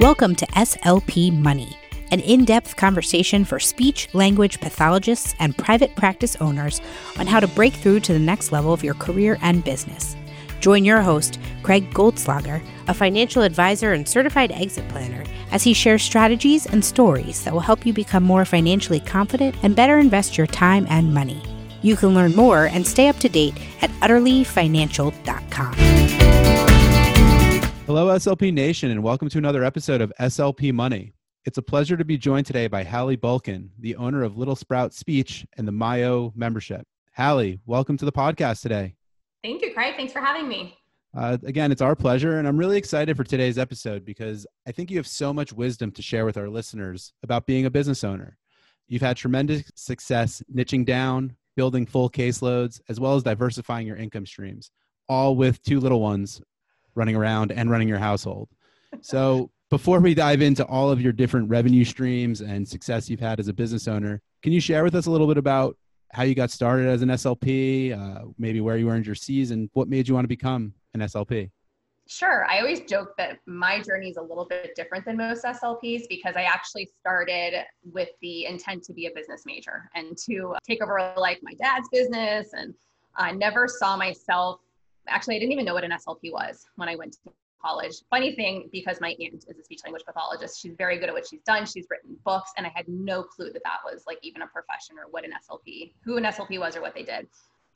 Welcome to SLP Money, an in depth conversation for speech language pathologists and private practice owners on how to break through to the next level of your career and business. Join your host, Craig Goldslager, a financial advisor and certified exit planner, as he shares strategies and stories that will help you become more financially confident and better invest your time and money. You can learn more and stay up to date at utterlyfinancial.com. Hello, SLP Nation, and welcome to another episode of SLP Money. It's a pleasure to be joined today by Hallie Bulkin, the owner of Little Sprout Speech and the Myo membership. Hallie, welcome to the podcast today. Thank you, Craig. Thanks for having me. Uh, again, it's our pleasure, and I'm really excited for today's episode because I think you have so much wisdom to share with our listeners about being a business owner. You've had tremendous success niching down, building full caseloads, as well as diversifying your income streams, all with two little ones running around and running your household. So, before we dive into all of your different revenue streams and success you've had as a business owner, can you share with us a little bit about how you got started as an SLP, uh, maybe where you earned your C's, and what made you want to become an SLP? Sure. I always joke that my journey is a little bit different than most SLPs because I actually started with the intent to be a business major and to take over like my dad's business. And I never saw myself, actually, I didn't even know what an SLP was when I went to college. Funny thing, because my aunt is a speech language pathologist, she's very good at what she's done. She's written books, and I had no clue that that was like even a profession or what an SLP, who an SLP was or what they did.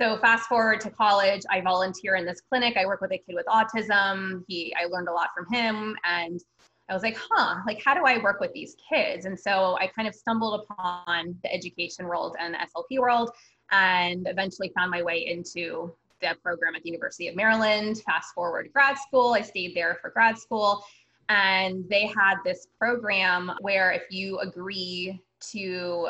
So fast forward to college, I volunteer in this clinic. I work with a kid with autism. He, I learned a lot from him, and I was like, huh, like how do I work with these kids? And so I kind of stumbled upon the education world and the SLP world, and eventually found my way into the program at the University of Maryland. Fast forward to grad school, I stayed there for grad school, and they had this program where if you agree to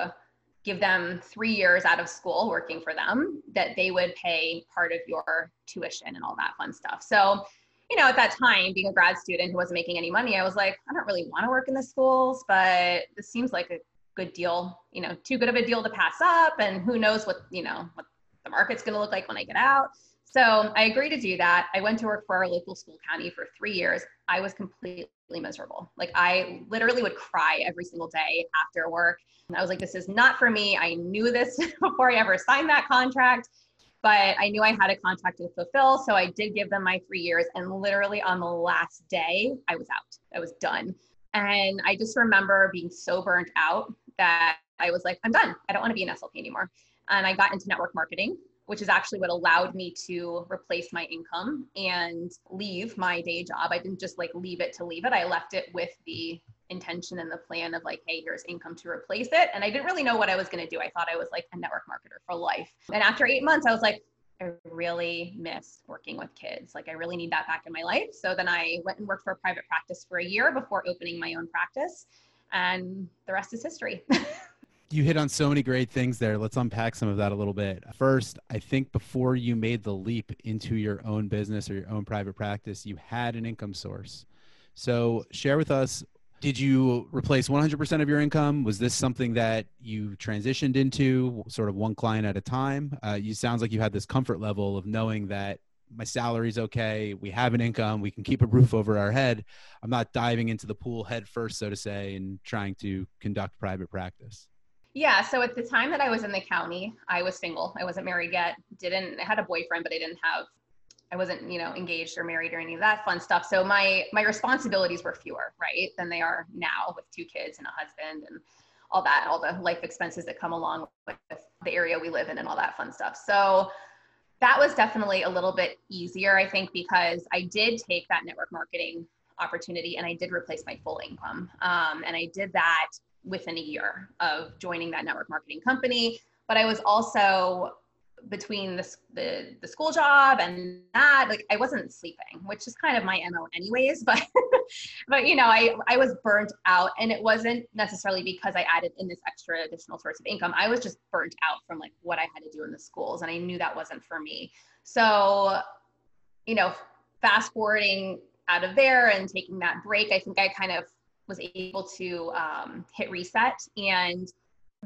give them three years out of school working for them that they would pay part of your tuition and all that fun stuff. So you know at that time being a grad student who wasn't making any money i was like i don't really want to work in the schools but this seems like a good deal you know too good of a deal to pass up. And who knows what you know what the market's going to look like when i get out so I agreed to do that. I went to work for our local school county for three years. I was completely miserable. Like I literally would cry every single day after work. And I was like, this is not for me. I knew this before I ever signed that contract, but I knew I had a contract to fulfill. So I did give them my three years. And literally on the last day, I was out. I was done. And I just remember being so burnt out that I was like, I'm done. I don't want to be an SLP anymore. And I got into network marketing which is actually what allowed me to replace my income and leave my day job. I didn't just like leave it to leave it. I left it with the intention and the plan of like, hey, here's income to replace it. And I didn't really know what I was going to do. I thought I was like a network marketer for life. And after eight months, I was like, I really miss working with kids. Like, I really need that back in my life. So then I went and worked for a private practice for a year before opening my own practice. And the rest is history. you hit on so many great things there. Let's unpack some of that a little bit. First, I think before you made the leap into your own business or your own private practice, you had an income source. So, share with us did you replace 100% of your income? Was this something that you transitioned into sort of one client at a time? Uh, you sounds like you had this comfort level of knowing that my salary's okay, we have an income, we can keep a roof over our head. I'm not diving into the pool head first, so to say, and trying to conduct private practice. Yeah. So at the time that I was in the county, I was single. I wasn't married yet. Didn't I had a boyfriend, but I didn't have. I wasn't, you know, engaged or married or any of that fun stuff. So my my responsibilities were fewer, right, than they are now with two kids and a husband and all that, all the life expenses that come along with the area we live in and all that fun stuff. So that was definitely a little bit easier, I think, because I did take that network marketing opportunity and I did replace my full income. Um, and I did that within a year of joining that network marketing company. But I was also between the, the, the school job and that, like I wasn't sleeping, which is kind of my MO anyways, but, but you know, I, I was burnt out and it wasn't necessarily because I added in this extra additional source of income. I was just burnt out from like what I had to do in the schools. And I knew that wasn't for me. So, you know, fast forwarding out of there and taking that break, I think I kind of was able to um, hit reset and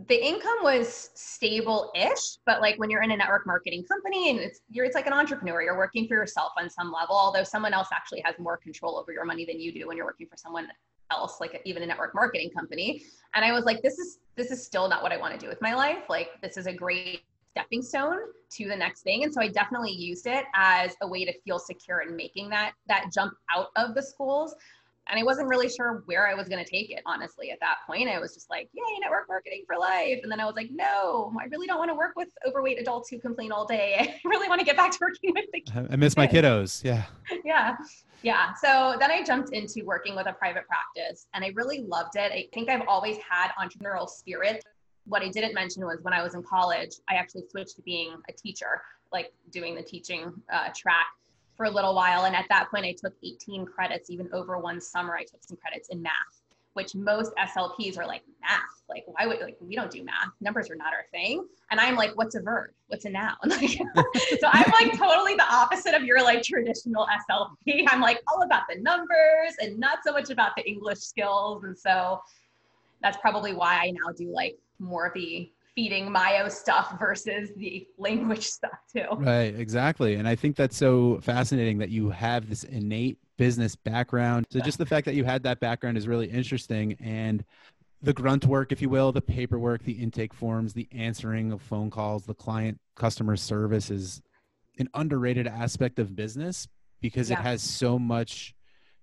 the income was stable-ish but like when you're in a network marketing company and it's you're it's like an entrepreneur you're working for yourself on some level although someone else actually has more control over your money than you do when you're working for someone else, like even a network marketing company. And I was like, this is this is still not what I want to do with my life. Like this is a great stepping stone to the next thing. And so I definitely used it as a way to feel secure in making that that jump out of the schools and I wasn't really sure where I was going to take it, honestly, at that point. I was just like, yay, network marketing for life. And then I was like, no, I really don't want to work with overweight adults who complain all day. I really want to get back to working with the kids. I miss my kiddos. Yeah. yeah. Yeah. So then I jumped into working with a private practice and I really loved it. I think I've always had entrepreneurial spirit. What I didn't mention was when I was in college, I actually switched to being a teacher, like doing the teaching uh, track for a little while. And at that point, I took 18 credits, even over one summer, I took some credits in math, which most SLPs are like, math. Like, why would, like, we don't do math. Numbers are not our thing. And I'm like, what's a verb? What's a noun? so I'm like totally the opposite of your like traditional SLP. I'm like all about the numbers and not so much about the English skills. And so that's probably why I now do like more of the feeding Myo stuff versus the language stuff too. Right, exactly. And I think that's so fascinating that you have this innate business background. So just the fact that you had that background is really interesting. And the grunt work, if you will, the paperwork, the intake forms, the answering of phone calls, the client customer service is an underrated aspect of business because yeah. it has so much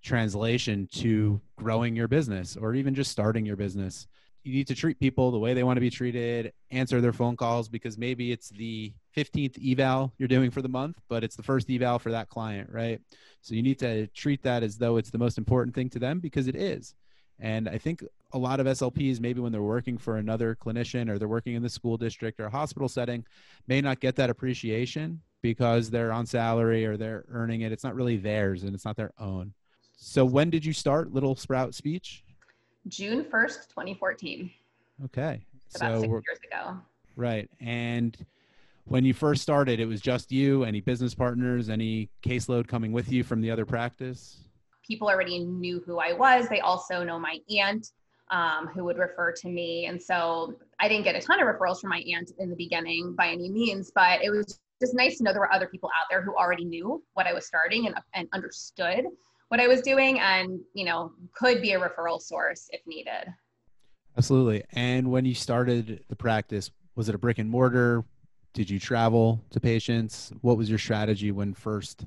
translation to growing your business or even just starting your business you need to treat people the way they want to be treated, answer their phone calls because maybe it's the 15th eval you're doing for the month, but it's the first eval for that client, right? So you need to treat that as though it's the most important thing to them because it is. And I think a lot of SLPs, maybe when they're working for another clinician or they're working in the school district or a hospital setting, may not get that appreciation because they're on salary or they're earning it. It's not really theirs and it's not their own. So when did you start Little Sprout Speech? June 1st, 2014. Okay. About so six years ago. Right. And when you first started, it was just you, any business partners, any caseload coming with you from the other practice? People already knew who I was. They also know my aunt um, who would refer to me. And so I didn't get a ton of referrals from my aunt in the beginning by any means, but it was just nice to know there were other people out there who already knew what I was starting and, and understood what I was doing and, you know, could be a referral source if needed. Absolutely. And when you started the practice, was it a brick and mortar? Did you travel to patients? What was your strategy when first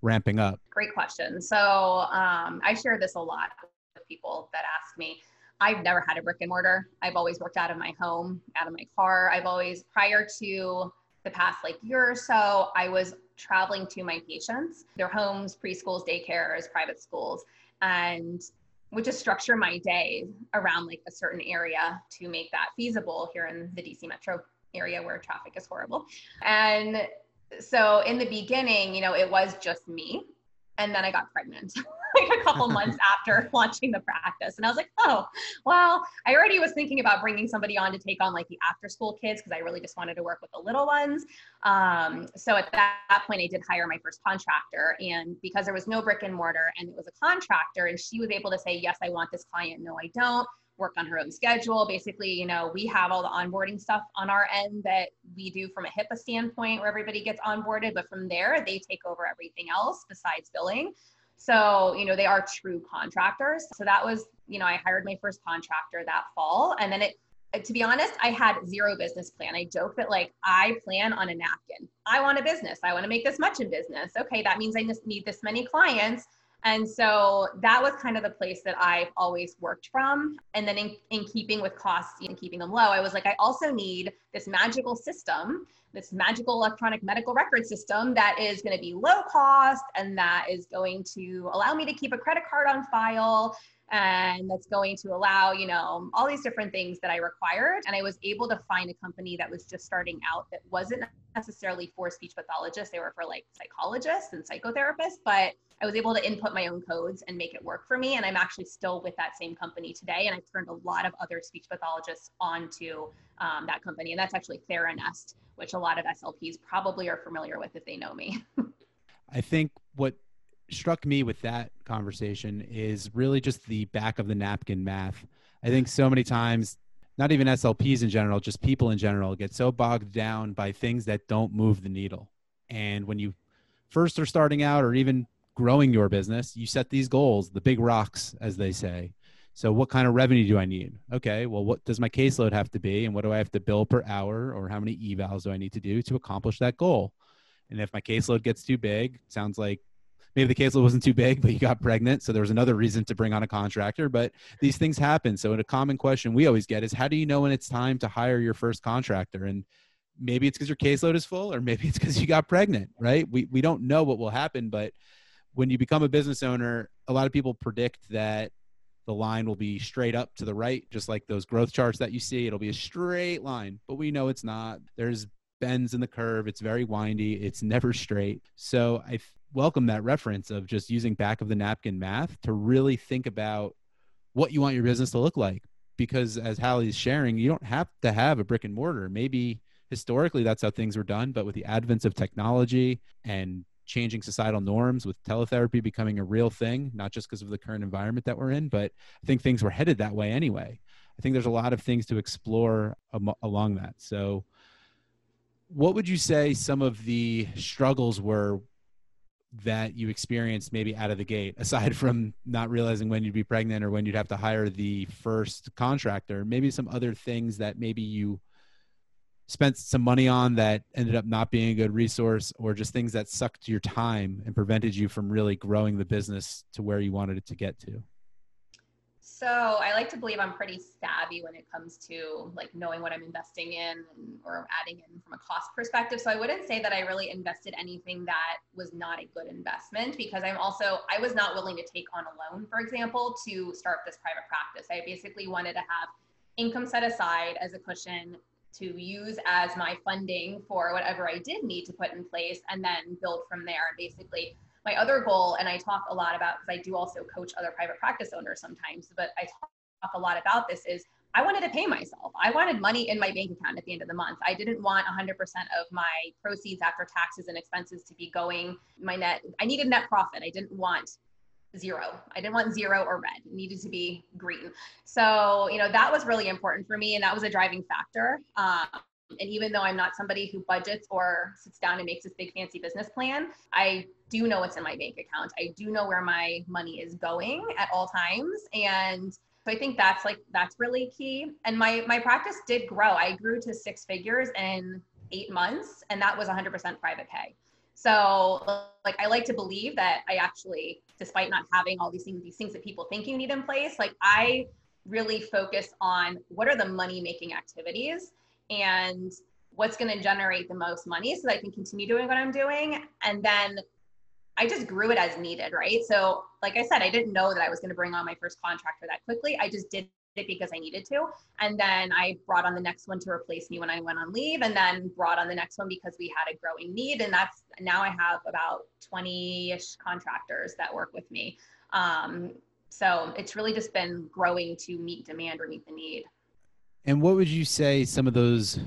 ramping up? Great question. So um, I share this a lot with people that ask me. I've never had a brick and mortar. I've always worked out of my home, out of my car. I've always, prior to the past like year or so, I was traveling to my patients, their homes, preschools, daycares, private schools, and would just structure my day around like a certain area to make that feasible here in the DC metro area where traffic is horrible. And so in the beginning, you know, it was just me. And then I got pregnant. like a couple months after launching the practice. And I was like, oh, well, I already was thinking about bringing somebody on to take on like the after school kids because I really just wanted to work with the little ones. Um, so at that point, I did hire my first contractor. And because there was no brick and mortar and it was a contractor, and she was able to say, yes, I want this client, no, I don't work on her own schedule. Basically, you know, we have all the onboarding stuff on our end that we do from a HIPAA standpoint where everybody gets onboarded, but from there, they take over everything else besides billing. So, you know, they are true contractors. So that was, you know, I hired my first contractor that fall. And then it, uh, to be honest, I had zero business plan. I joke that like I plan on a napkin. I want a business. I want to make this much in business. Okay, that means I just need this many clients. And so that was kind of the place that I've always worked from. And then in, in keeping with costs and keeping them low, I was like, I also need this magical system this magical electronic medical record system that is going to be low cost and that is going to allow me to keep a credit card on file and that's going to allow you know all these different things that i required. And i was able to find a company that was just starting out that wasn't necessarily for speech pathologists. They were for like psychologists and psychotherapists but i was able to input my own codes and make it work for me. And i'm actually still with that same company today. And i've turned a lot of other speech pathologists onto um, that company. And that's actually theranest which a lot of slps probably are familiar with if they know me. I think what struck me with that conversation is really just the back of the napkin math. I think so many times, not even SLPs in general, just people in general get so bogged down by things that don't move the needle. And when you first are starting out or even growing your business, you set these goals, the big rocks, as they say. So, what kind of revenue do I need? Okay, well, what does my caseload have to be? And what do I have to bill per hour? Or how many evals do I need to do to accomplish that goal? And if my caseload gets too big, sounds like maybe the caseload wasn't too big, but you got pregnant. So there was another reason to bring on a contractor. But these things happen. So, a common question we always get is how do you know when it's time to hire your first contractor? And maybe it's because your caseload is full, or maybe it's because you got pregnant, right? We, we don't know what will happen. But when you become a business owner, a lot of people predict that the line will be straight up to the right, just like those growth charts that you see. It'll be a straight line, but we know it's not. There's bends in the curve. It's very windy. It's never straight. So I welcome that reference of just using back of the napkin math to really think about what you want your business to look like. Because as Hallie's sharing, you don't have to have a brick and mortar. Maybe historically that's how things were done, but with the advent of technology and changing societal norms with teletherapy becoming a real thing, not just because of the current environment that we're in, but I think things were headed that way anyway. I think there's a lot of things to explore am- along that. So, what would you say some of the struggles were that you experienced maybe out of the gate, aside from not realizing when you'd be pregnant or when you'd have to hire the first contractor? Maybe some other things that maybe you spent some money on that ended up not being a good resource or just things that sucked your time and prevented you from really growing the business to where you wanted it to get to so i like to believe i'm pretty savvy when it comes to like knowing what i'm investing in or adding in from a cost perspective so i wouldn't say that i really invested anything that was not a good investment because i'm also i was not willing to take on a loan for example to start this private practice i basically wanted to have income set aside as a cushion to use as my funding for whatever I did need to put in place and then build from there. Basically, my other goal, and I talk a lot about because I do also coach other private practice owners sometimes, but I talk a lot about this is I wanted to pay myself. I wanted money in my bank account at the end of the month. I didn't want 100% of my proceeds after taxes and expenses to be going my net. I needed net profit. I didn't want zero. I didn't want zero or red. It needed to be green. So, you know, that was really important for me. And that was a driving factor. Um, and even though I'm not somebody who budgets or sits down and makes this big fancy business plan, I do know what's in my bank account. I do know where my money is going at all times. And so I think that's like that's really key. And my my practice did grow. I grew to six figures in eight months, and that was 100% private pay. So like I like to believe that I actually, despite not having all these things, these things that people think you need in place, like I really focus on what are the money making activities and what's going to generate the most money so that I can continue doing what I'm doing. And then I just grew it as needed, right? So, like I said, I didn't know that I was going to bring on my first contractor that quickly. I just did it because I needed to. And then I brought on the next one to replace me when I went on leave, and then brought on the next one because we had a growing need. And that's now I have about 20 ish contractors that work with me. Um, so it's really just been growing to meet demand or meet the need. And what would you say some of those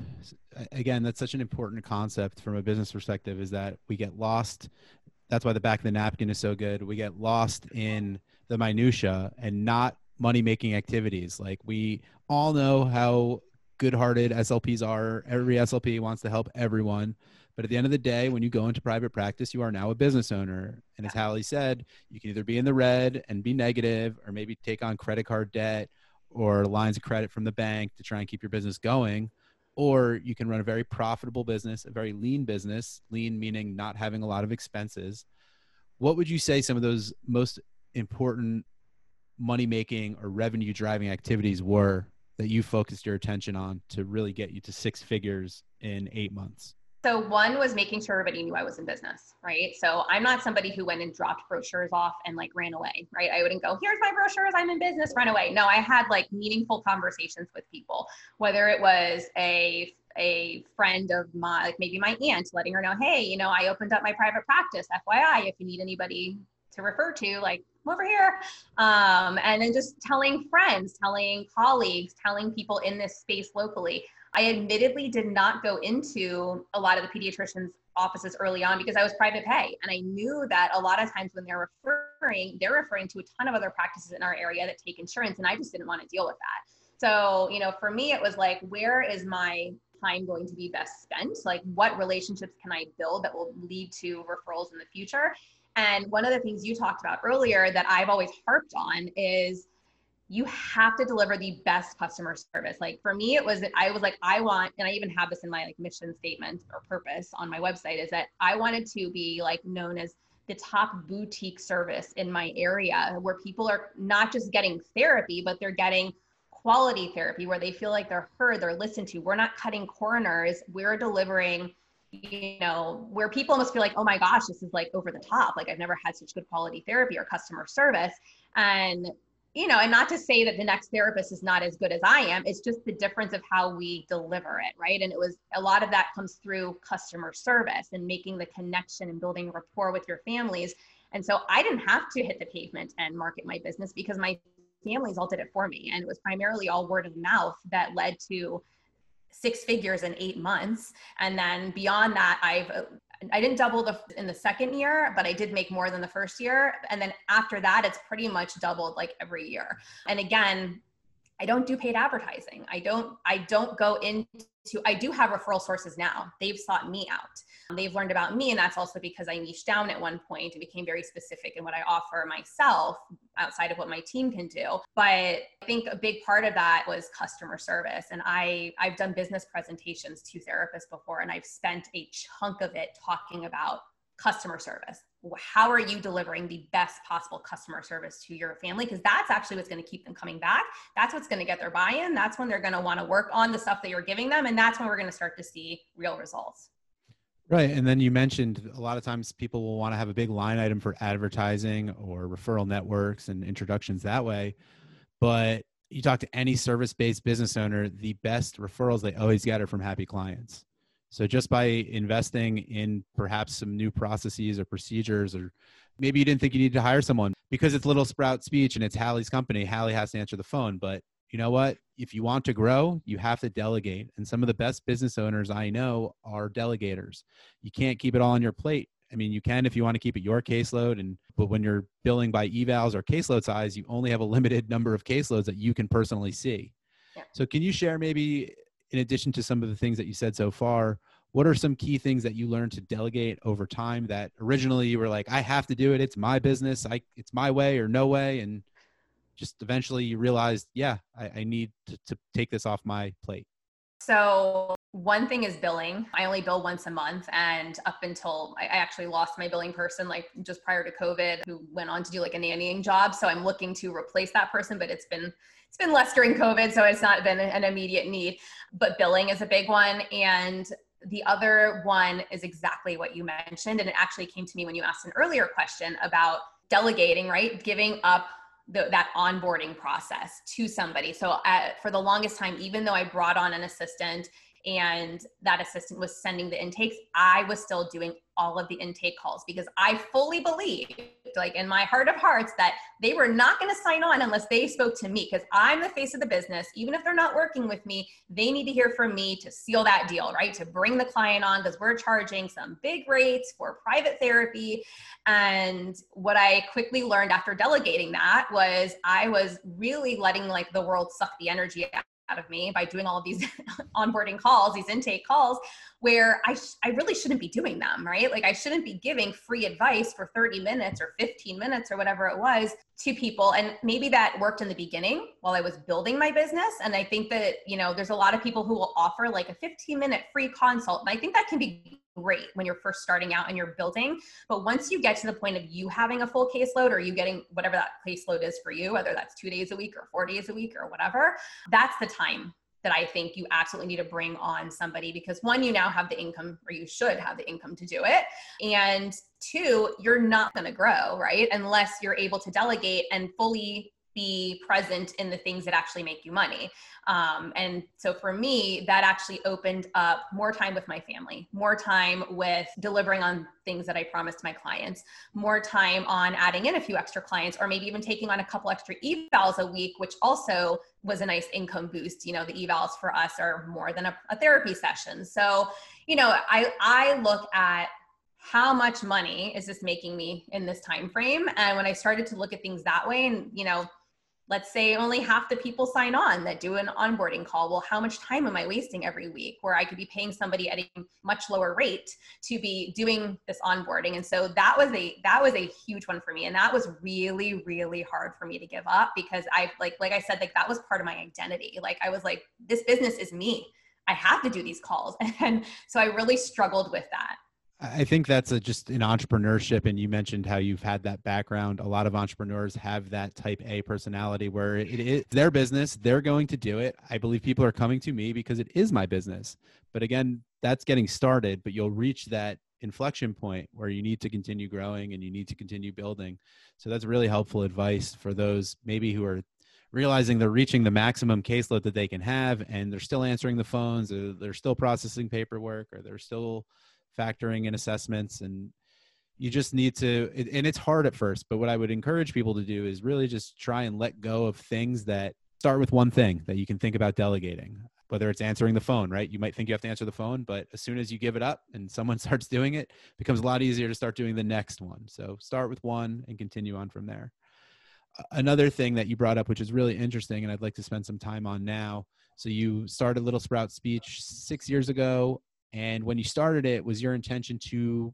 again that's such an important concept from a business perspective is that we get lost that's why the back of the napkin is so good we get lost in the minutia and not money making activities. Like we all know how good hearted SLPs are. Every SLP wants to help everyone. But at the end of the day, when you go into private practice, you are now a business owner. And as Hallie said, you can either be in the red and be negative, or maybe take on credit card debt or lines of credit from the bank to try and keep your business going. Or you can run a very profitable business, a very lean business, lean meaning not having a lot of expenses. What would you say some of those most important money making or revenue driving activities were that you focused your attention on to really get you to six figures in eight months? So one was making sure everybody knew I was in business, right? So I'm not somebody who went and dropped brochures off and like ran away, right? I wouldn't go, here's my brochures, I'm in business, run away. No, I had like meaningful conversations with people, whether it was a a friend of my like maybe my aunt letting her know, hey, you know, I opened up my private practice, FYI, if you need anybody to refer to, like over here. Um, and then just telling friends, telling colleagues, telling people in this space locally. I admittedly did not go into a lot of the pediatricians' offices early on because I was private pay. And I knew that a lot of times when they're referring, they're referring to a ton of other practices in our area that take insurance. And I just didn't want to deal with that. So, you know, for me, it was like, where is my time going to be best spent? Like, what relationships can I build that will lead to referrals in the future? And one of the things you talked about earlier that I've always harped on is you have to deliver the best customer service. Like for me, it was that I was like, I want, and I even have this in my like mission statement or purpose on my website, is that I wanted to be like known as the top boutique service in my area where people are not just getting therapy, but they're getting quality therapy where they feel like they're heard, they're listened to. We're not cutting corners. We're delivering you know, where people almost feel like, oh my gosh, this is like over the top. Like I've never had such good quality therapy or customer service. And you know, and not to say that the next therapist is not as good as I am, it's just the difference of how we deliver it, right? And it was a lot of that comes through customer service and making the connection and building rapport with your families. And so I didn't have to hit the pavement and market my business because my families all did it for me. And it was primarily all word of mouth that led to six figures in eight months. And then beyond that, I've I didn't double the in the second year, but I did make more than the first year. And then after that, it's pretty much doubled like every year. And again, I don't do paid advertising. I don't I don't go into I do have referral sources now. They've sought me out. Um, they've learned about me and that's also because I niched down at one point and became very specific in what I offer myself outside of what my team can do. But I think a big part of that was customer service and I I've done business presentations to therapists before and I've spent a chunk of it talking about customer service. How are you delivering the best possible customer service to your family? Because that's actually what's going to keep them coming back. That's what's going to get their buy-in. That's when they're going to want to work on the stuff that you're giving them and that's when we're going to start to see real results. Right and then you mentioned a lot of times people will want to have a big line item for advertising or referral networks and introductions that way but you talk to any service-based business owner the best referrals they always get are from happy clients so just by investing in perhaps some new processes or procedures, or maybe you didn't think you needed to hire someone because it's Little Sprout Speech and it's Hallie's company, Hallie has to answer the phone. But you know what? If you want to grow, you have to delegate. And some of the best business owners I know are delegators. You can't keep it all on your plate. I mean, you can if you want to keep it your caseload, and but when you're billing by evals or caseload size, you only have a limited number of caseloads that you can personally see. Yeah. So, can you share maybe in addition to some of the things that you said so far, what are some key things that you learned to delegate over time that originally you were like, I have to do it. It's my business. I it's my way or no way. And just eventually you realized, yeah, I, I need to, to take this off my plate. So one thing is billing. I only bill once a month. And up until I actually lost my billing person, like just prior to COVID, who went on to do like a nannying job. So I'm looking to replace that person, but it's been it's been less during COVID, so it's not been an immediate need. But billing is a big one. And the other one is exactly what you mentioned. And it actually came to me when you asked an earlier question about delegating, right? Giving up the, that onboarding process to somebody. So uh, for the longest time, even though I brought on an assistant and that assistant was sending the intakes, I was still doing all of the intake calls because I fully believed, like in my heart of hearts, that they were not going to sign on unless they spoke to me because I'm the face of the business. Even if they're not working with me, they need to hear from me to seal that deal, right? To bring the client on because we're charging some big rates for private therapy. And what I quickly learned after delegating that was I was really letting like the world suck the energy out of me by doing all of these onboarding calls, these intake calls, where I, sh- I really shouldn't be doing them, right? Like I shouldn't be giving free advice for 30 minutes or 15 minutes or whatever it was to people. And maybe that worked in the beginning while I was building my business. And I think that, you know, there's a lot of people who will offer like a 15 minute free consult. And I think that can be great when you're first starting out and you're building. But once you get to the point of you having a full caseload or you getting whatever that caseload is for you, whether that's two days a week or four days a week or whatever, that's the time that I think you absolutely need to bring on somebody because one, you now have the income or you should have the income to do it. And two, you're not going to grow, right? Unless you're able to delegate and fully be present in the things that actually make you money. Um, and so for me, that actually opened up more time with my family, more time with delivering on things that I promised my clients, more time on adding in a few extra clients, or maybe even taking on a couple extra evals a week, which also was a nice income boost. You know, the evals for us are more than a, a therapy session. So, you know, I, I look at how much money is this making me in this time frame and when i started to look at things that way and you know let's say only half the people sign on that do an onboarding call. Well how much time am i wasting every week where i could be paying somebody at a much lower rate to be doing this onboarding? And so that was a that was a huge one for me. And that was really really hard for me to give up because i like like i said like that was part of my identity. Like i was like this business is me. I have to do these calls. And so i really struggled with that I think that's a, just in entrepreneurship. And you mentioned how you've had that background. A lot of entrepreneurs have that type A personality where it is their business. They're going to do it. I believe people are coming to me because it is my business. But again, that's getting started, but you'll reach that inflection point where you need to continue growing and you need to continue building. So that's really helpful advice for those maybe who are realizing they're reaching the maximum caseload that they can have and they're still answering the phones or they're still processing paperwork or they're still factoring in assessments and you just need to and it's hard at first but what i would encourage people to do is really just try and let go of things that start with one thing that you can think about delegating whether it's answering the phone right? You might think you have to answer the phone but as soon as you give it up and someone starts doing it, it becomes a lot easier to start doing the next one. So start with one and continue on from there. Another thing that you brought up which is really interesting and i'd like to spend some time on now. So you started little sprout speech six years ago and when you started it, was your intention to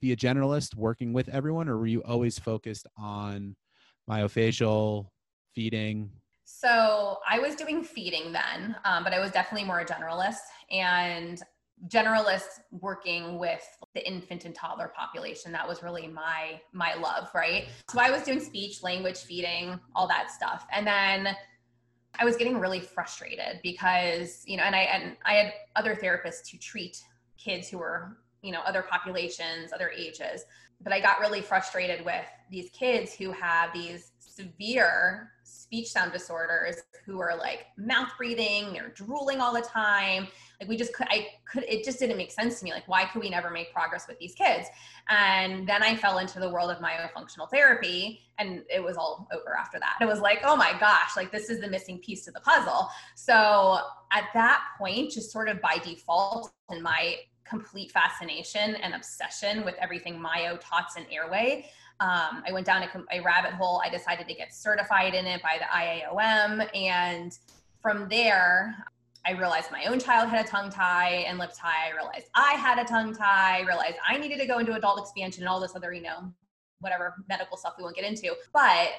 be a generalist working with everyone, or were you always focused on myofascial feeding? So I was doing feeding then, um, but I was definitely more a generalist and generalist working with the infant and toddler population. That was really my my love, right? So I was doing speech, language, feeding, all that stuff, and then I was getting really frustrated because, you know, and I and I had other therapists to treat kids who were, you know, other populations, other ages. But I got really frustrated with these kids who have these severe speech sound disorders who are like mouth breathing, they're drooling all the time. Like we just could, I could, it just didn't make sense to me. Like, why could we never make progress with these kids? And then I fell into the world of myofunctional therapy and it was all over after that. It was like, oh my gosh, like this is the missing piece to the puzzle. So at that point, just sort of by default in my complete fascination and obsession with everything myo, TOTS, and airway, um, I went down a, a rabbit hole. I decided to get certified in it by the IAOM. And from there, I realized my own child had a tongue tie and lip tie. I realized I had a tongue tie. I realized I needed to go into adult expansion and all this other, you know, whatever medical stuff we won't get into. But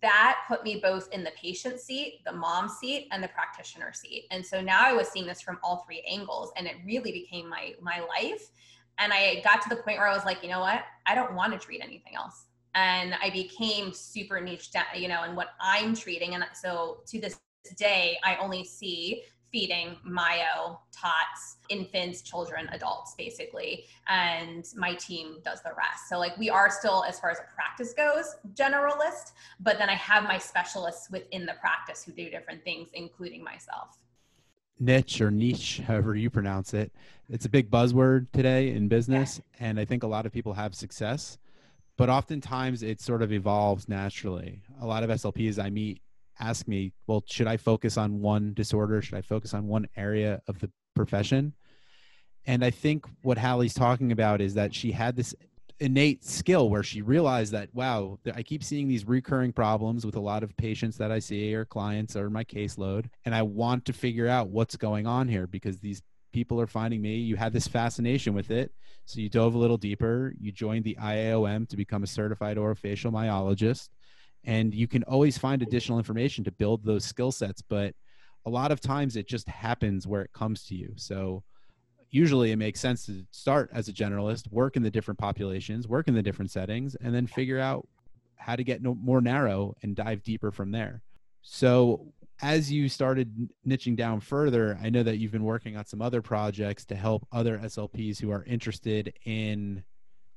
that put me both in the patient seat, the mom seat, and the practitioner seat. And so now I was seeing this from all three angles, and it really became my my life and I got to the point where I was like, you know what? I don't want to treat anything else. And I became super niche, you know, in what I'm treating. And so to this day, I only see feeding myo, tots, infants, children, adults, basically. And my team does the rest. So, like, we are still, as far as a practice goes, generalist, but then I have my specialists within the practice who do different things, including myself niche or niche, however you pronounce it. It's a big buzzword today in business, yeah. and I think a lot of people have success, but oftentimes it sort of evolves naturally. A lot of SLPs I meet ask me, well, should I focus on one disorder? Should I focus on one area of the profession? And I think what Hallie's talking about is that she had this innate skill where she realized that wow i keep seeing these recurring problems with a lot of patients that i see or clients or my caseload and i want to figure out what's going on here because these people are finding me you had this fascination with it. So you dove a little deeper you joined the iaom to become a certified orofacial myologist and you can always find additional information to build those skill sets but a lot of times it just happens where it comes to you. So usually it makes sense to start as a generalist, work in the different populations, work in the different settings, and then figure out how to get no, more narrow and dive deeper from there. So, as you started niching down further, I know that you've been working on some other projects to help other SLPs who are interested in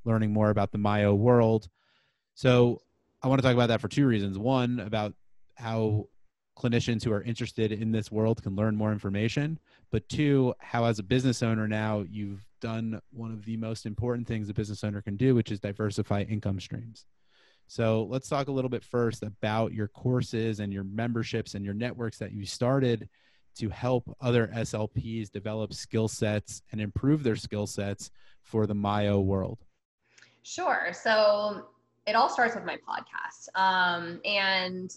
learning more about the Myo world. So, I want to talk about that for two reasons. One, about how clinicians who are interested in this world can learn more information but two how as a business owner now you've done one of the most important things a business owner can do which is diversify income streams. So let's talk a little bit first about your courses and your memberships and your networks that you started to help other slps develop skill sets and improve their skill sets for the Myo world. Sure. So it all starts with my podcast. Um, and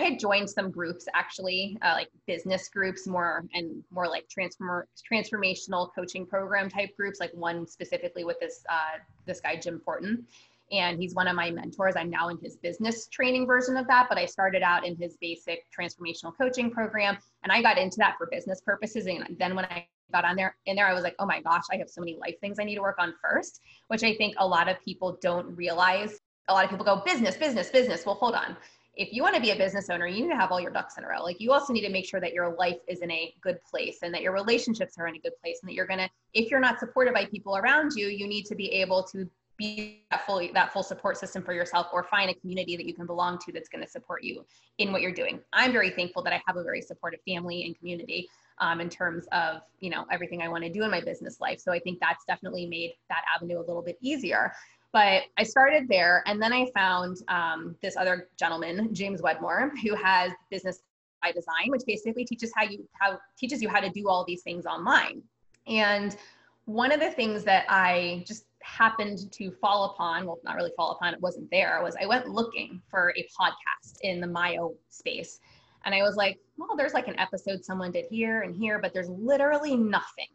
had joined some groups actually, uh, like business groups, more and more like transform transformational coaching program type groups. Like one specifically with this uh, this guy Jim Fortin, and he's one of my mentors. I'm now in his business training version of that, but I started out in his basic transformational coaching program, and I got into that for business purposes. And then when I got on there in there, I was like, oh my gosh, I have so many life things I need to work on first, which I think a lot of people don't realize. A lot of people go business, business, business. Well, hold on if you want to be a business owner, you need to have all your ducks in a row. Like you also need to make sure that your life is in a good place and that your relationships are in a good place and that you're going to if you're not supported by people around you, you need to be able to be that fully that full support system for yourself or find a community that you can belong to that's going to support you in what you're doing. I'm very thankful that I have a very supportive family and community um, in terms of you know everything I want to do in my business life. So I think that's definitely made that avenue a little bit easier. But I started there, and then I found um, this other gentleman, James Wedmore, who has business by design, which basically teaches how you how teaches you how to do all these things online. And one of the things that I just happened to fall upon, well, not really fall upon, it wasn't there, was I went looking for a podcast in the Myo space. And I was like, well, there's like an episode someone did here and here, but there's literally nothing.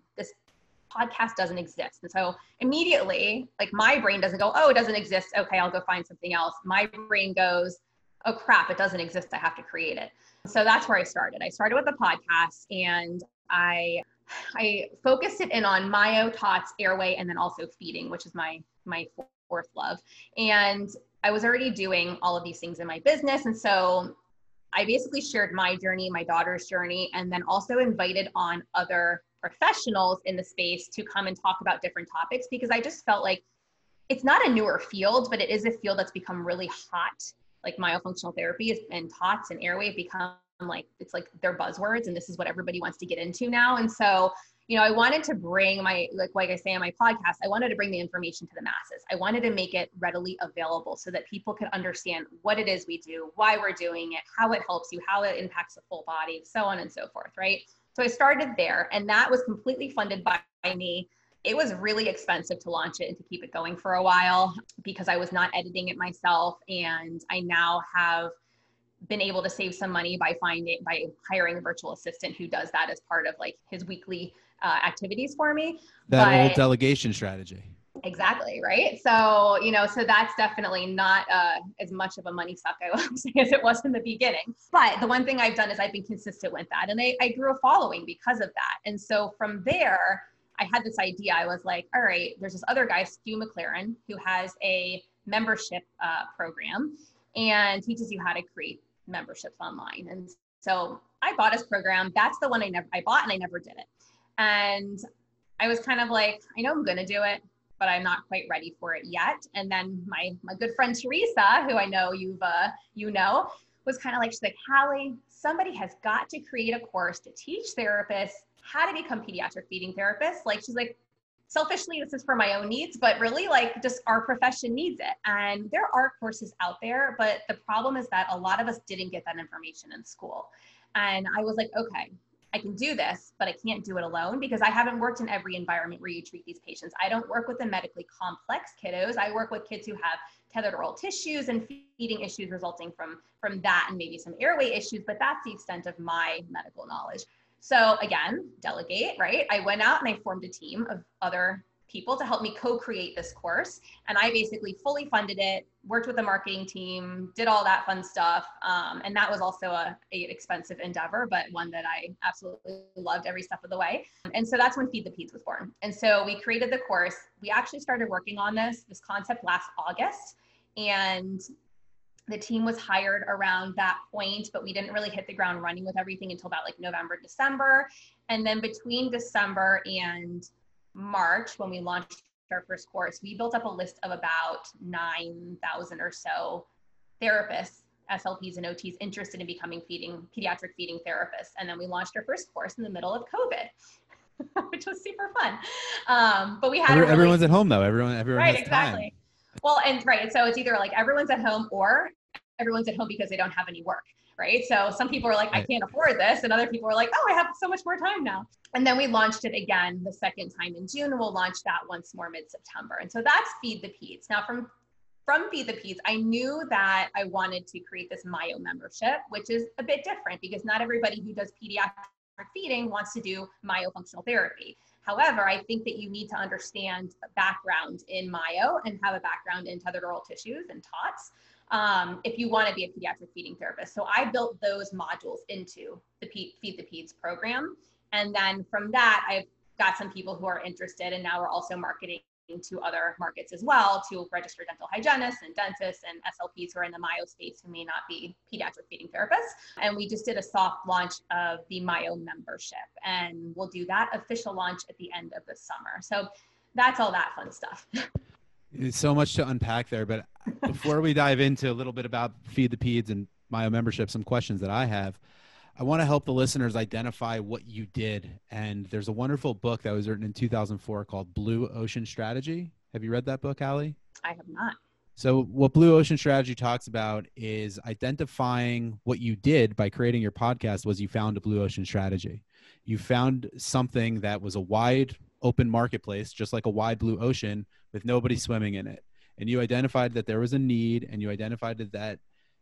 Podcast doesn't exist. And so immediately, like my brain doesn't go, oh, it doesn't exist. Okay, I'll go find something else. My brain goes, oh crap, it doesn't exist. I have to create it. So that's where I started. I started with the podcast and I I focused it in on myo, tots, airway, and then also feeding, which is my my fourth love. And I was already doing all of these things in my business. And so I basically shared my journey, my daughter's journey, and then also invited on other professionals in the space to come and talk about different topics because I just felt like it's not a newer field, but it is a field that's become really hot. Like myofunctional therapy and TOTS and airway have become like it's like they're buzzwords and this is what everybody wants to get into now. And so, you know, I wanted to bring my like like I say on my podcast, I wanted to bring the information to the masses. I wanted to make it readily available so that people could understand what it is we do, why we're doing it, how it helps you, how it impacts the full body, so on and so forth, right? So I started there, and that was completely funded by me. It was really expensive to launch it and to keep it going for a while because I was not editing it myself. And I now have been able to save some money by finding by hiring a virtual assistant who does that as part of like his weekly uh, activities for me. That but, old delegation strategy. Exactly. Right. So, you know, so that's definitely not uh, as much of a money suck, I will say, as it was in the beginning. But the one thing I've done is I've been consistent with that. And I, I grew a following because of that. And so from there, I had this idea. I was like, all right, there's this other guy, Stu McLaren, who has a membership uh, program and teaches you how to create memberships online. And so I bought his program. That's the one I never I bought and I never did it. And I was kind of like, I know I'm to do it but I'm not quite ready for it yet. And then my my good friend Teresa, who I know you've uh, you know, was kind of like she's like Hallie, somebody has got to create a course to teach therapists how to become pediatric feeding therapists. Like she's like, selfishly, this is for my own needs, but really like just our profession needs it. And there are courses out there, but the problem is that a lot of us didn't get that information in school. And I was like, okay, I can do this, but I can't do it alone because I haven't worked in every environment where you treat these patients. I don't work with the medically complex kiddos. I work with kids who have tethered oral tissues and feeding issues resulting from from that and maybe some airway issues, but that's the extent of my medical knowledge. So again, delegate, right? I went out and I formed a team of other people to help me co-create this course. And i basically fully funded it worked with the marketing team did all that fun stuff. Um, and that was also a, a, expensive endeavor but one that i absolutely loved every step of the way. And so that's when feed the peds was born. And so we created the course. We actually started working on this this concept last august. And the team was hired around that point, but we didn't really hit the ground running with everything until about like November, December. And then between December and March, when we launched our first course, we built up a list of about 9,000 or so therapists, SLPs, and OTs interested in becoming feeding pediatric feeding therapists. And then we launched our first course in the middle of COVID, which was super fun. Um, but we had Every, really, everyone's at home though. Everyone, everyone right, exactly. Time. Well, and right, so it's either like everyone's at home or everyone's at home because they don't have any work right? So some people are like, I can't afford this. And other people are like, oh, I have so much more time now. And then we launched it again the second time in June. And we'll launch that once more mid September. And so that's Feed the Peds. Now, from from Feed the Peds, I knew that I wanted to create this Myo membership, which is a bit different because not everybody who does pediatric feeding wants to do myofunctional therapy. However, I think that you need to understand background in myo and have a background in tethered oral tissues and TOTS um, if you want to be a pediatric feeding therapist. So I built those modules into the Feed the Peds program. And then from that, I've got some people who are interested, and now we're also marketing to other markets as well to register dental hygienists and dentists and SLPs who are in the myo space who may not be pediatric feeding therapists. And we just did a soft launch of the myo membership, and we'll do that official launch at the end of the summer. So that's all that fun stuff. There's so much to unpack there, but before we dive into a little bit about Feed the Peds and Myo membership, some questions that I have. I want to help the listeners identify what you did. And there's a wonderful book that was written in 2004 called Blue Ocean Strategy. Have you read that book, Hallie? I have not. So, what Blue Ocean Strategy talks about is identifying what you did by creating your podcast was you found a Blue Ocean strategy. You found something that was a wide open marketplace, just like a wide blue ocean with nobody swimming in it. And you identified that there was a need and you identified that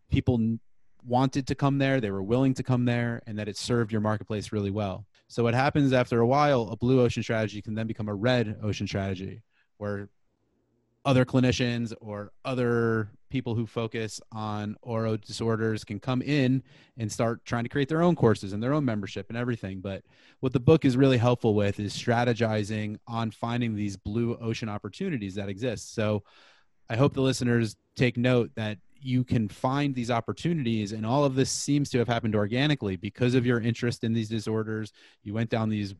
people wanted to come there, they were willing to come there, and that it served your marketplace really well. So, what happens after a while, a blue ocean strategy can then become a red ocean strategy where other clinicians or other people who focus on oro disorders can come in and start trying to create their own courses and their own membership and everything. But what the book is really helpful with is strategizing on finding these blue ocean opportunities that exist. So i hope the listeners take note that you can find these opportunities and all of this seems to have happened organically because of your interest in these disorders. You went down these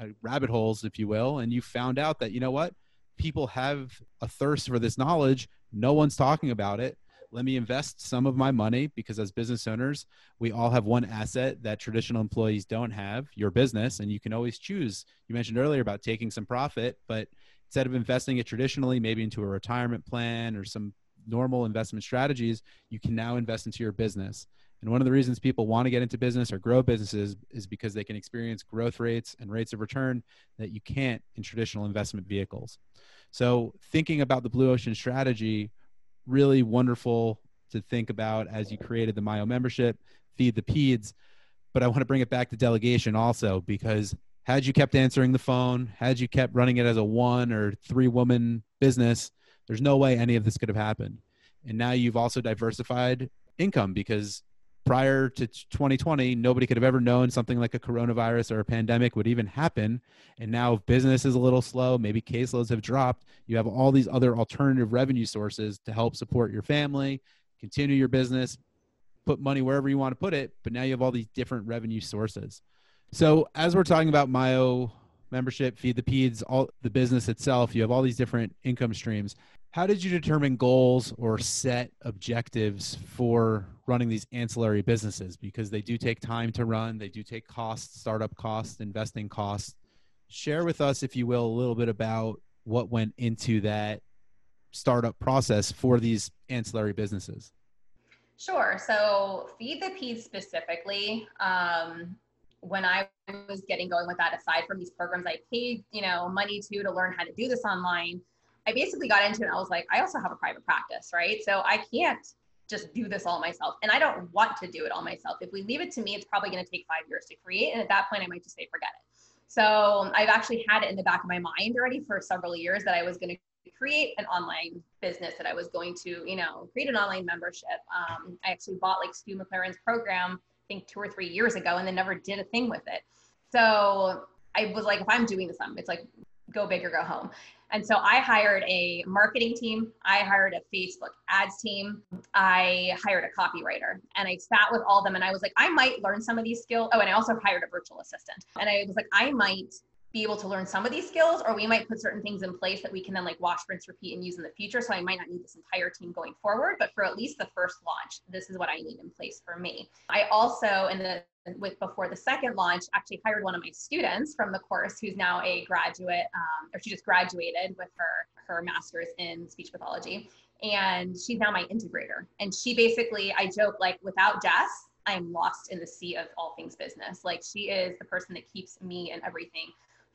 uh, rabbit holes if you will and you found out that you know what? People have a thirst for this knowledge. No one's talking about it. Let me invest some of my money because as business owners, we all have one asset that traditional employees don't have your business. And you can always choose. You mentioned earlier about taking some profit, but instead of investing it traditionally, maybe into a retirement plan or some normal investment strategies, you can now invest into your business. And one of the reasons people want to get into business or grow businesses is because they can experience growth rates and rates of return that you can't in traditional investment vehicles. So, thinking about the Blue Ocean strategy, really wonderful to think about as you created the Myo membership, Feed the Peds. But I want to bring it back to delegation also because had you kept answering the phone, had you kept running it as a one or three woman business, there's no way any of this could have happened. And now you've also diversified income because prior to 2020, nobody could have ever known something like a coronavirus or a pandemic would even happen. And now, if business is a little slow, maybe caseloads have dropped, you have all these other alternative revenue sources to help support your family, continue your business, put money wherever you want to put it. But now you have all these different revenue sources. So, as we're talking about Myo membership, Feed the Peds, all the business itself, you have all these different income streams how did you determine goals or set objectives for running these ancillary businesses? Because they do take time to run they do take costs startup costs investing costs. Share with us if you will a little bit about what went into that startup process for these ancillary businesses. Sure. So feed the Peds specifically um, when i was getting going with that aside from these programs i paid you know money to to learn how to do this online I basically got into it and I was like, I also have a private practice, right? So I can't just do this all myself. And I don't want to do it all myself. If we leave it to me, it's probably going to take five years to create. And at that point, I might just say, forget it. So I've actually had it in the back of my mind already for several years that I was going to create an online business that I was going to, you know, create an online membership. Um, I actually bought like Stu McLaren's program, I think two or three years ago, and then never did a thing with it. So I was like, if I'm doing this, I'm, it's like go big or go home. And so I hired a marketing team, I hired a Facebook ads team, I hired a copywriter, and I sat with all of them and I was like, I might learn some of these skills. Oh, and I also hired a virtual assistant. And I was like, I might be able to learn some of these skills, or we might put certain things in place that we can then like wash, rinse, repeat, and use in the future. So I might not need this entire team going forward, but for at least the first launch, this is what I need in place for me. I also, in the with before the second launch, actually hired one of my students from the course who's now a graduate, um, or she just graduated with her her master's in speech pathology, and she's now my integrator. And she basically, I joke like, without Jess, I'm lost in the sea of all things business. Like she is the person that keeps me and everything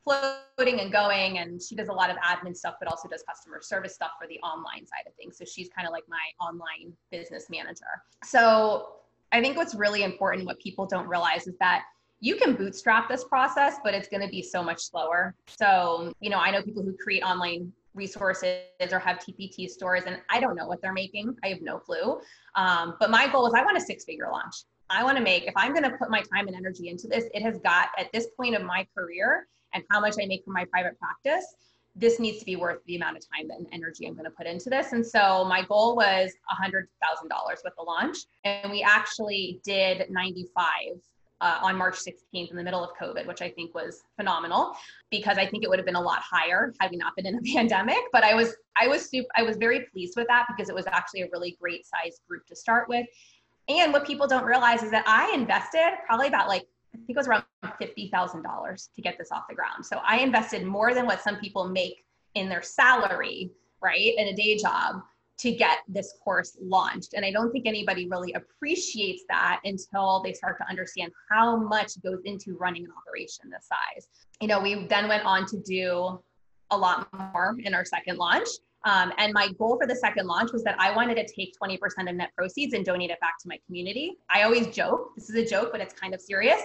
floating and going and she does a lot of admin stuff but also does customer service stuff for the online side of things. So she's kind of like my online business manager. So i think what's really important what people don't realize is that you can bootstrap this process but it's going to be so much slower. So you know i know people who create online resources or have tpt stores and i don't know what they're making. I have no clue. Um, but my goal is i want a six figure launch. I want to make, if I'm going to put my time and energy into this, it has got at this point of my career, and how much I make from my private practice, this needs to be worth the amount of time and energy I'm going to put into this. And so my goal was $100,000 with the launch. And we actually did 95 uh, on March 16th in the middle of COVID, which I think was phenomenal because I think it would have been a lot higher had we not been in a pandemic. But I was, I was super, I was very pleased with that because it was actually a really great size group to start with. And what people don't realize is that I invested probably about like I think it was around $50,000 to get this off the ground. So I invested more than what some people make in their salary, right, in a day job to get this course launched. And I don't think anybody really appreciates that until they start to understand how much goes into running an operation this size. You know, we then went on to do a lot more in our second launch. Um, and my goal for the second launch was that I wanted to take 20% of net proceeds and donate it back to my community. I always joke, this is a joke, but it's kind of serious.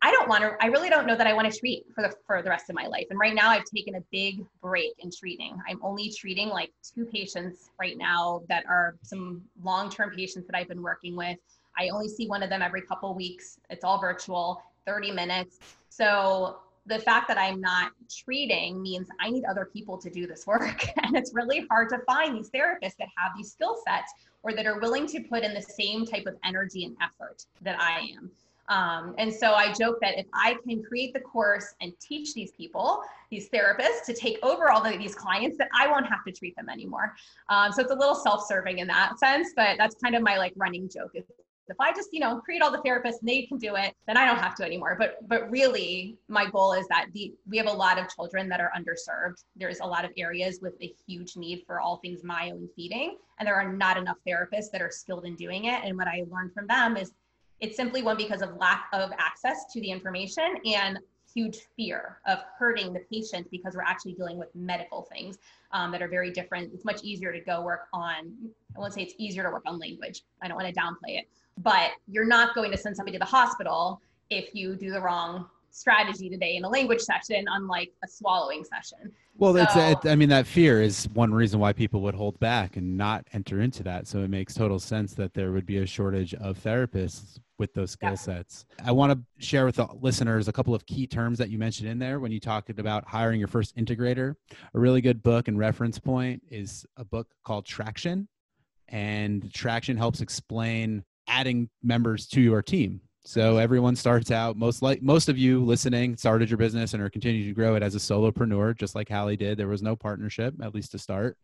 I don't want to, I really don't know that I want to treat for the for the rest of my life. And right now I've taken a big break in treating. I'm only treating like two patients right now that are some long-term patients that I've been working with. I only see one of them every couple weeks. It's all virtual, 30 minutes. So the fact that I'm not treating means I need other people to do this work. And it's really hard to find these therapists that have these skill sets or that are willing to put in the same type of energy and effort that I am. Um, and so I joke that if I can create the course and teach these people, these therapists, to take over all these clients, that I won't have to treat them anymore. Um, so it's a little self-serving in that sense, but that's kind of my like running joke if I just, you know, create all the therapists and they can do it, then I don't have to anymore. But but really my goal is that the we have a lot of children that are underserved. There's a lot of areas with a huge need for all things myo and feeding. And there are not enough therapists that are skilled in doing it. And what I learned from them is it's simply one because of lack of access to the information and huge fear of hurting the patient because we're actually dealing with medical things um, that are very different. It's much easier to go work on, I won't say it's easier to work on language. I don't want to downplay it, but you're not going to send somebody to the hospital if you do the wrong strategy today in a language session, unlike a swallowing session. Well, so, it's, it, I mean, that fear is one reason why people would hold back and not enter into that. So it makes total sense that there would be a shortage of therapists with those skill yeah. sets. I want to share with the listeners a couple of key terms that you mentioned in there when you talked about hiring your first integrator. A really good book and reference point is a book called Traction. And Traction helps explain adding members to your team. So everyone starts out most like most of you listening started your business and are continuing to grow it as a solopreneur, just like Hallie did. There was no partnership, at least to start.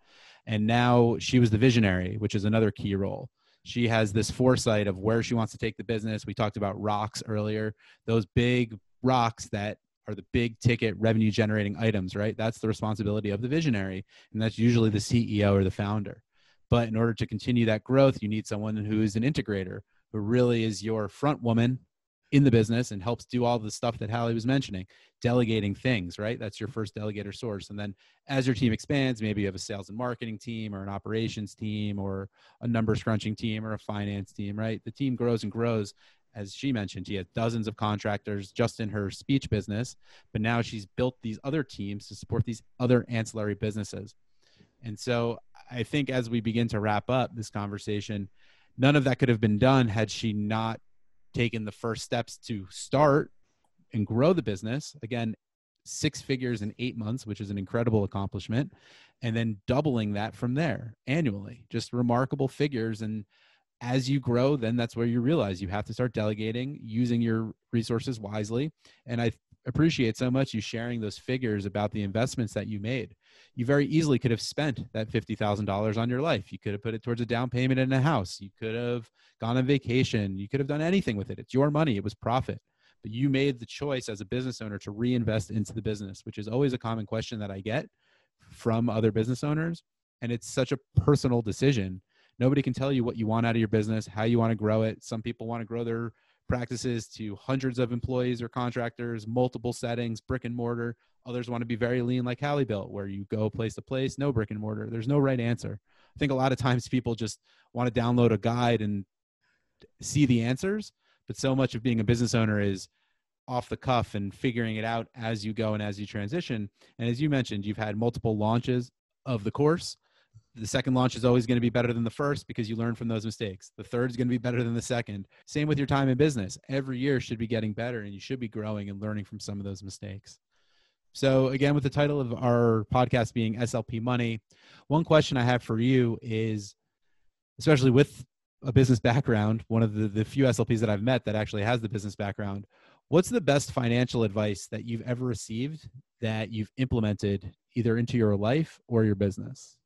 And now she was the visionary, which is another key role. She has this foresight of where she wants to take the business. We talked about rocks earlier, those big rocks that are the big ticket revenue generating items, right? That's the responsibility of the visionary. And that's usually the CEO or the founder. But in order to continue that growth, you need someone who is an integrator, who really is your front woman in the business and helps do all the stuff that Hallie was mentioning, delegating things, right? That's your first delegator source. And then as your team expands, maybe you have a sales and marketing team or an operations team or a numbers crunching team or a finance team, right? The team grows and grows. As she mentioned, she has dozens of contractors just in her speech business, but now she's built these other teams to support these other ancillary businesses. And so I think as we begin to wrap up this conversation, none of that could have been done had she not taken the first steps to start and grow the business. Again, six figures in eight months, which is an incredible accomplishment, and then doubling that from there annually. Just remarkable figures. And as you grow, then that's where you realize you have to start delegating, using your resources wisely. And I appreciate so much you sharing those figures about the investments that you made. You very easily could have spent that $50,000 on your life. You could have put it towards a down payment in a house. You could have gone on vacation. You could have done anything with it. It's your money, it was profit. But you made the choice as a business owner to reinvest into the business, which is always a common question that I get from other business owners. And it's such a personal decision. Nobody can tell you what you want out of your business, how you want to grow it. Some people want to grow their practices to hundreds of employees or contractors, multiple settings, brick and mortar. Others want to be very lean, like Hallie built, where you go place to place, no brick and mortar. There's no right answer. I think a lot of times people just want to download a guide and see the answers, but so much of being a business owner is off the cuff and figuring it out as you go and as you transition. And as you mentioned, you've had multiple launches of the course. The second launch is always going to be better than the first because you learn from those mistakes. The third is going to be better than the second. Same with your time in business. Every year should be getting better and you should be growing and learning from some of those mistakes. So, again, with the title of our podcast being SLP Money, one question I have for you is especially with a business background, one of the, the few SLPs that I've met that actually has the business background, what's the best financial advice that you've ever received that you've implemented either into your life or your business?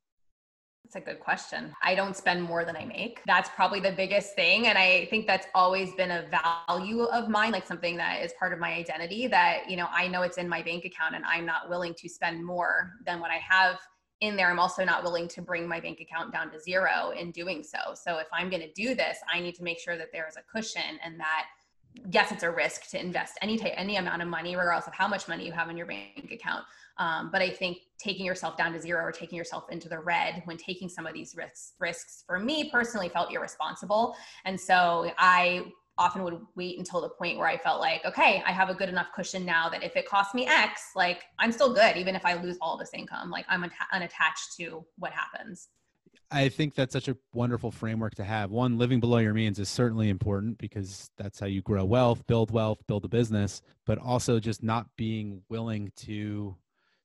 That's a good question. I don't spend more than I make. That's probably the biggest thing. And I think that's always been a value of mine, like something that is part of my identity that, you know, I know it's in my bank account and I'm not willing to spend more than what I have in there. I'm also not willing to bring my bank account down to zero in doing so. So if I'm going to do this, I need to make sure that there's a cushion and that yes, it's a risk to invest any type, any amount of money, regardless of how much money you have in your bank account. Um, but I think taking yourself down to zero or taking yourself into the red when taking some of these risks, risks for me personally felt irresponsible. And so I often would wait until the point where I felt like, okay, I have a good enough cushion now that if it costs me X, like I'm still good, even if I lose all this income, like I'm unattached to what happens. I think that's such a wonderful framework to have. One, living below your means is certainly important because that's how you grow wealth, build wealth, build a business, but also just not being willing to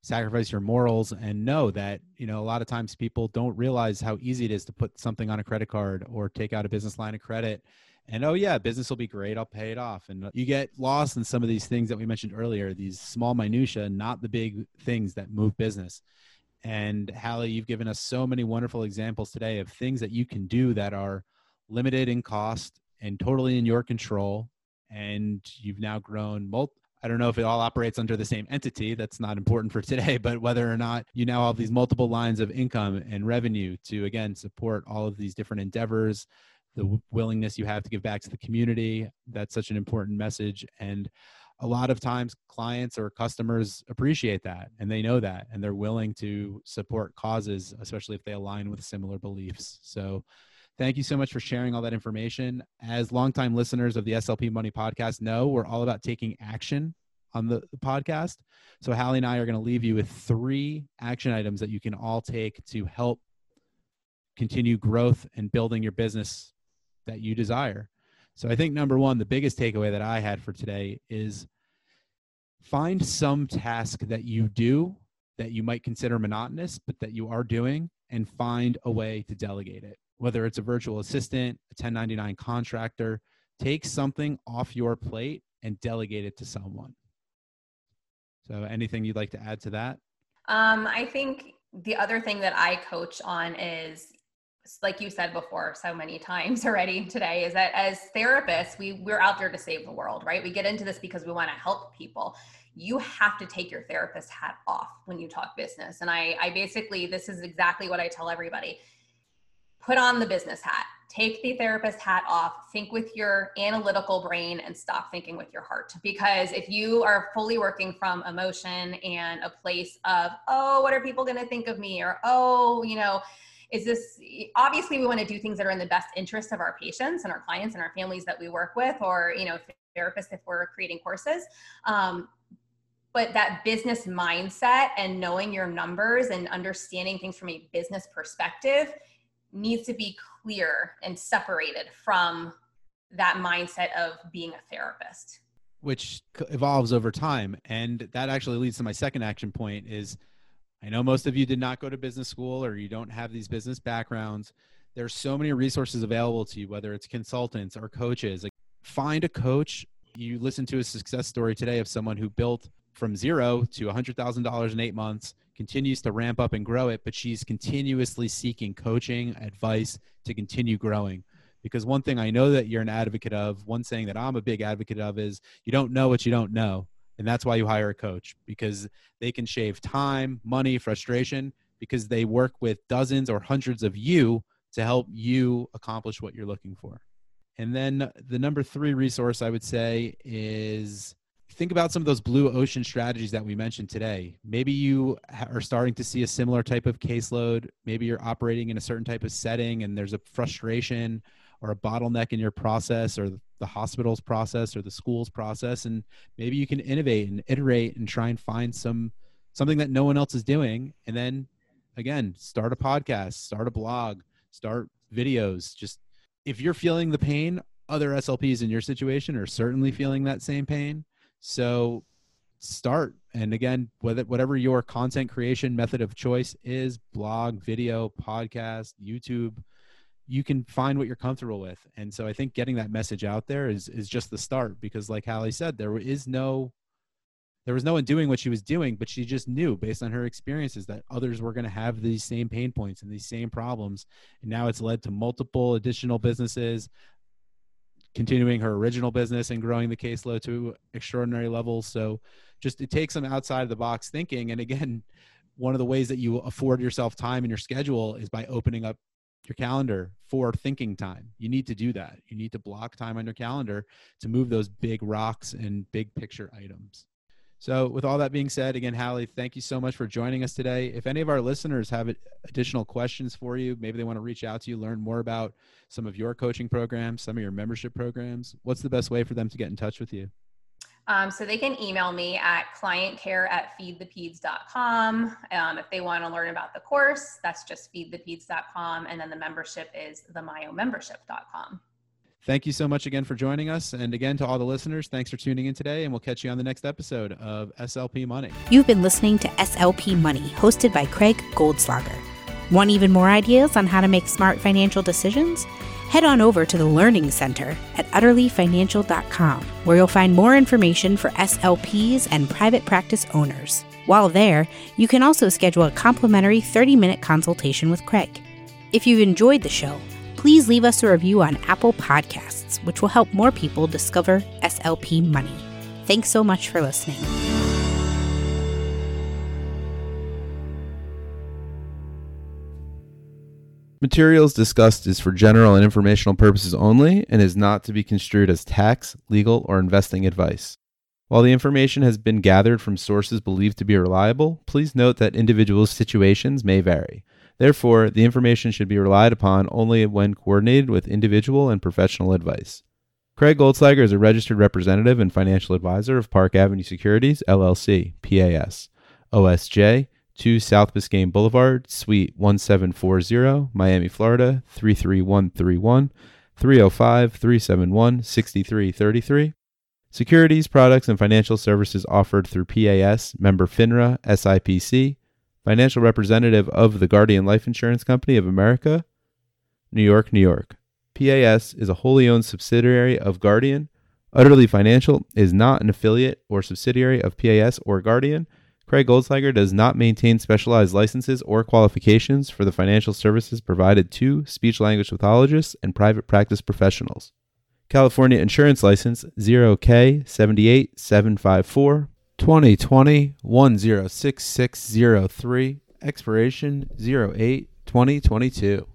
sacrifice your morals and know that, you know, a lot of times people don't realize how easy it is to put something on a credit card or take out a business line of credit. And oh yeah business will be great. I'll pay it off. And you get lost in some of these things that we mentioned earlier these small minutia not the big things that move business and Hallie, you've given us so many wonderful examples today of things that you can do that are limited in cost and totally in your control. And you've now grown multi- I don't know if it all operates under the same entity. That's not important for today, but whether or not you now have these multiple lines of income and revenue to, again, support all of these different endeavors, the willingness you have to give back to the community. That's such an important message. And a lot of times clients or customers appreciate that and they know that and they're willing to support causes especially if they align with similar beliefs. So thank you so much for sharing all that information. As longtime listeners of the slp money podcast know we're all about taking action on the, the podcast. So hallie and i are going to leave you with three action items that you can all take to help continue growth and building your business that you desire. So I think number one, the biggest takeaway that I had for today is find some task that you do that you might consider monotonous, but that you are doing, and find a way to delegate it. Whether it's a virtual assistant, a 1099 contractor, take something off your plate and delegate it to someone. So, anything you'd like to add to that? Um, I think the other thing that I coach on is like you said before so many times already today is that as therapists we we're out there to save the world right? We get into this because we want to help people. You have to take your therapist hat off when you talk business and i i basically this is exactly what i tell everybody. Put on the business hat. Take the therapist hat off. Think with your analytical brain and stop thinking with your heart because if you are fully working from emotion and a place of oh what are people going to think of me? or oh you know is this obviously we want to do things that are in the best interest of our patients and our clients and our families that we work with or you know therapists if we're creating courses. Um, but that business mindset and knowing your numbers and understanding things from a business perspective needs to be clear and separated from that mindset of being a therapist. Which evolves over time. And that actually leads to my second action point is I know most of you did not go to business school or you don't have these business backgrounds. There's so many resources available to you, whether it's consultants or coaches. Like find a coach. You listen to a success story today of someone who built from zero to $100,000 in eight months, continues to ramp up and grow it, but she's continuously seeking coaching, advice to continue growing. Because one thing I know that you're an advocate of, one saying that I'm a big advocate of is you don't know what you don't know. And that's why you hire a coach because they can shave time, money, frustration because they work with dozens or hundreds of you to help you accomplish what you're looking for. And then the number three resource I would say is think about some of those blue ocean strategies that we mentioned today. Maybe you are starting to see a similar type of caseload. Maybe you're operating in a certain type of setting and there's a frustration or a bottleneck in your process or the hospital's process or the school's process and maybe you can innovate and iterate and try and find some something that no one else is doing. And then again start a podcast start a blog start videos. Just if you're feeling the pain other slps in your situation are certainly feeling that same pain. So start. And again whatever your content creation method of choice is blog video podcast youtube you can find what you're comfortable with. And so i think getting that message out there is is just the start because like hallie said there is no there was no one doing what she was doing but she just knew based on her experiences that others were going to have these same pain points and these same problems. And now it's led to multiple additional businesses continuing her original business and growing the caseload to extraordinary levels. So just it takes some outside of the box thinking. And again one of the ways that you afford yourself time in your schedule is by opening up your calendar for thinking time. You need to do that. You need to block time on your calendar to move those big rocks and big picture items. So, with all that being said, again, Hallie, thank you so much for joining us today. If any of our listeners have additional questions for you, maybe they want to reach out to you, learn more about some of your coaching programs, some of your membership programs, what's the best way for them to get in touch with you? Um, so they can email me at clientcare at feedthepeds.com. Um, if they want to learn about the course, that's just feedthepeds.com. And then the membership is themyomembership.com. Thank you so much again for joining us. And again, to all the listeners, thanks for tuning in today. And we'll catch you on the next episode of SLP Money. You've been listening to SLP Money, hosted by Craig Goldslager. Want even more ideas on how to make smart financial decisions? Head on over to the Learning Center at utterlyfinancial.com, where you'll find more information for SLPs and private practice owners. While there, you can also schedule a complimentary 30 minute consultation with Craig. If you've enjoyed the show, please leave us a review on Apple Podcasts, which will help more people discover SLP money. Thanks so much for listening. Materials discussed is for general and informational purposes only and is not to be construed as tax, legal, or investing advice. While the information has been gathered from sources believed to be reliable, please note that individual situations may vary. Therefore, the information should be relied upon only when coordinated with individual and professional advice. Craig Goldslager is a registered representative and financial advisor of Park Avenue Securities, LLC, PAS, OSJ 2 South Biscayne Boulevard, Suite 1740, Miami, Florida 33131, 305 371 6333. Securities, products, and financial services offered through PAS, member FINRA, SIPC, financial representative of the Guardian Life Insurance Company of America, New York, New York. PAS is a wholly owned subsidiary of Guardian. Utterly Financial is not an affiliate or subsidiary of PAS or Guardian Craig Goldslager does not maintain specialized licenses or qualifications for the financial services provided to speech language pathologists and private practice professionals. California Insurance License 0K78754 2020 106603 expiration 08 2022.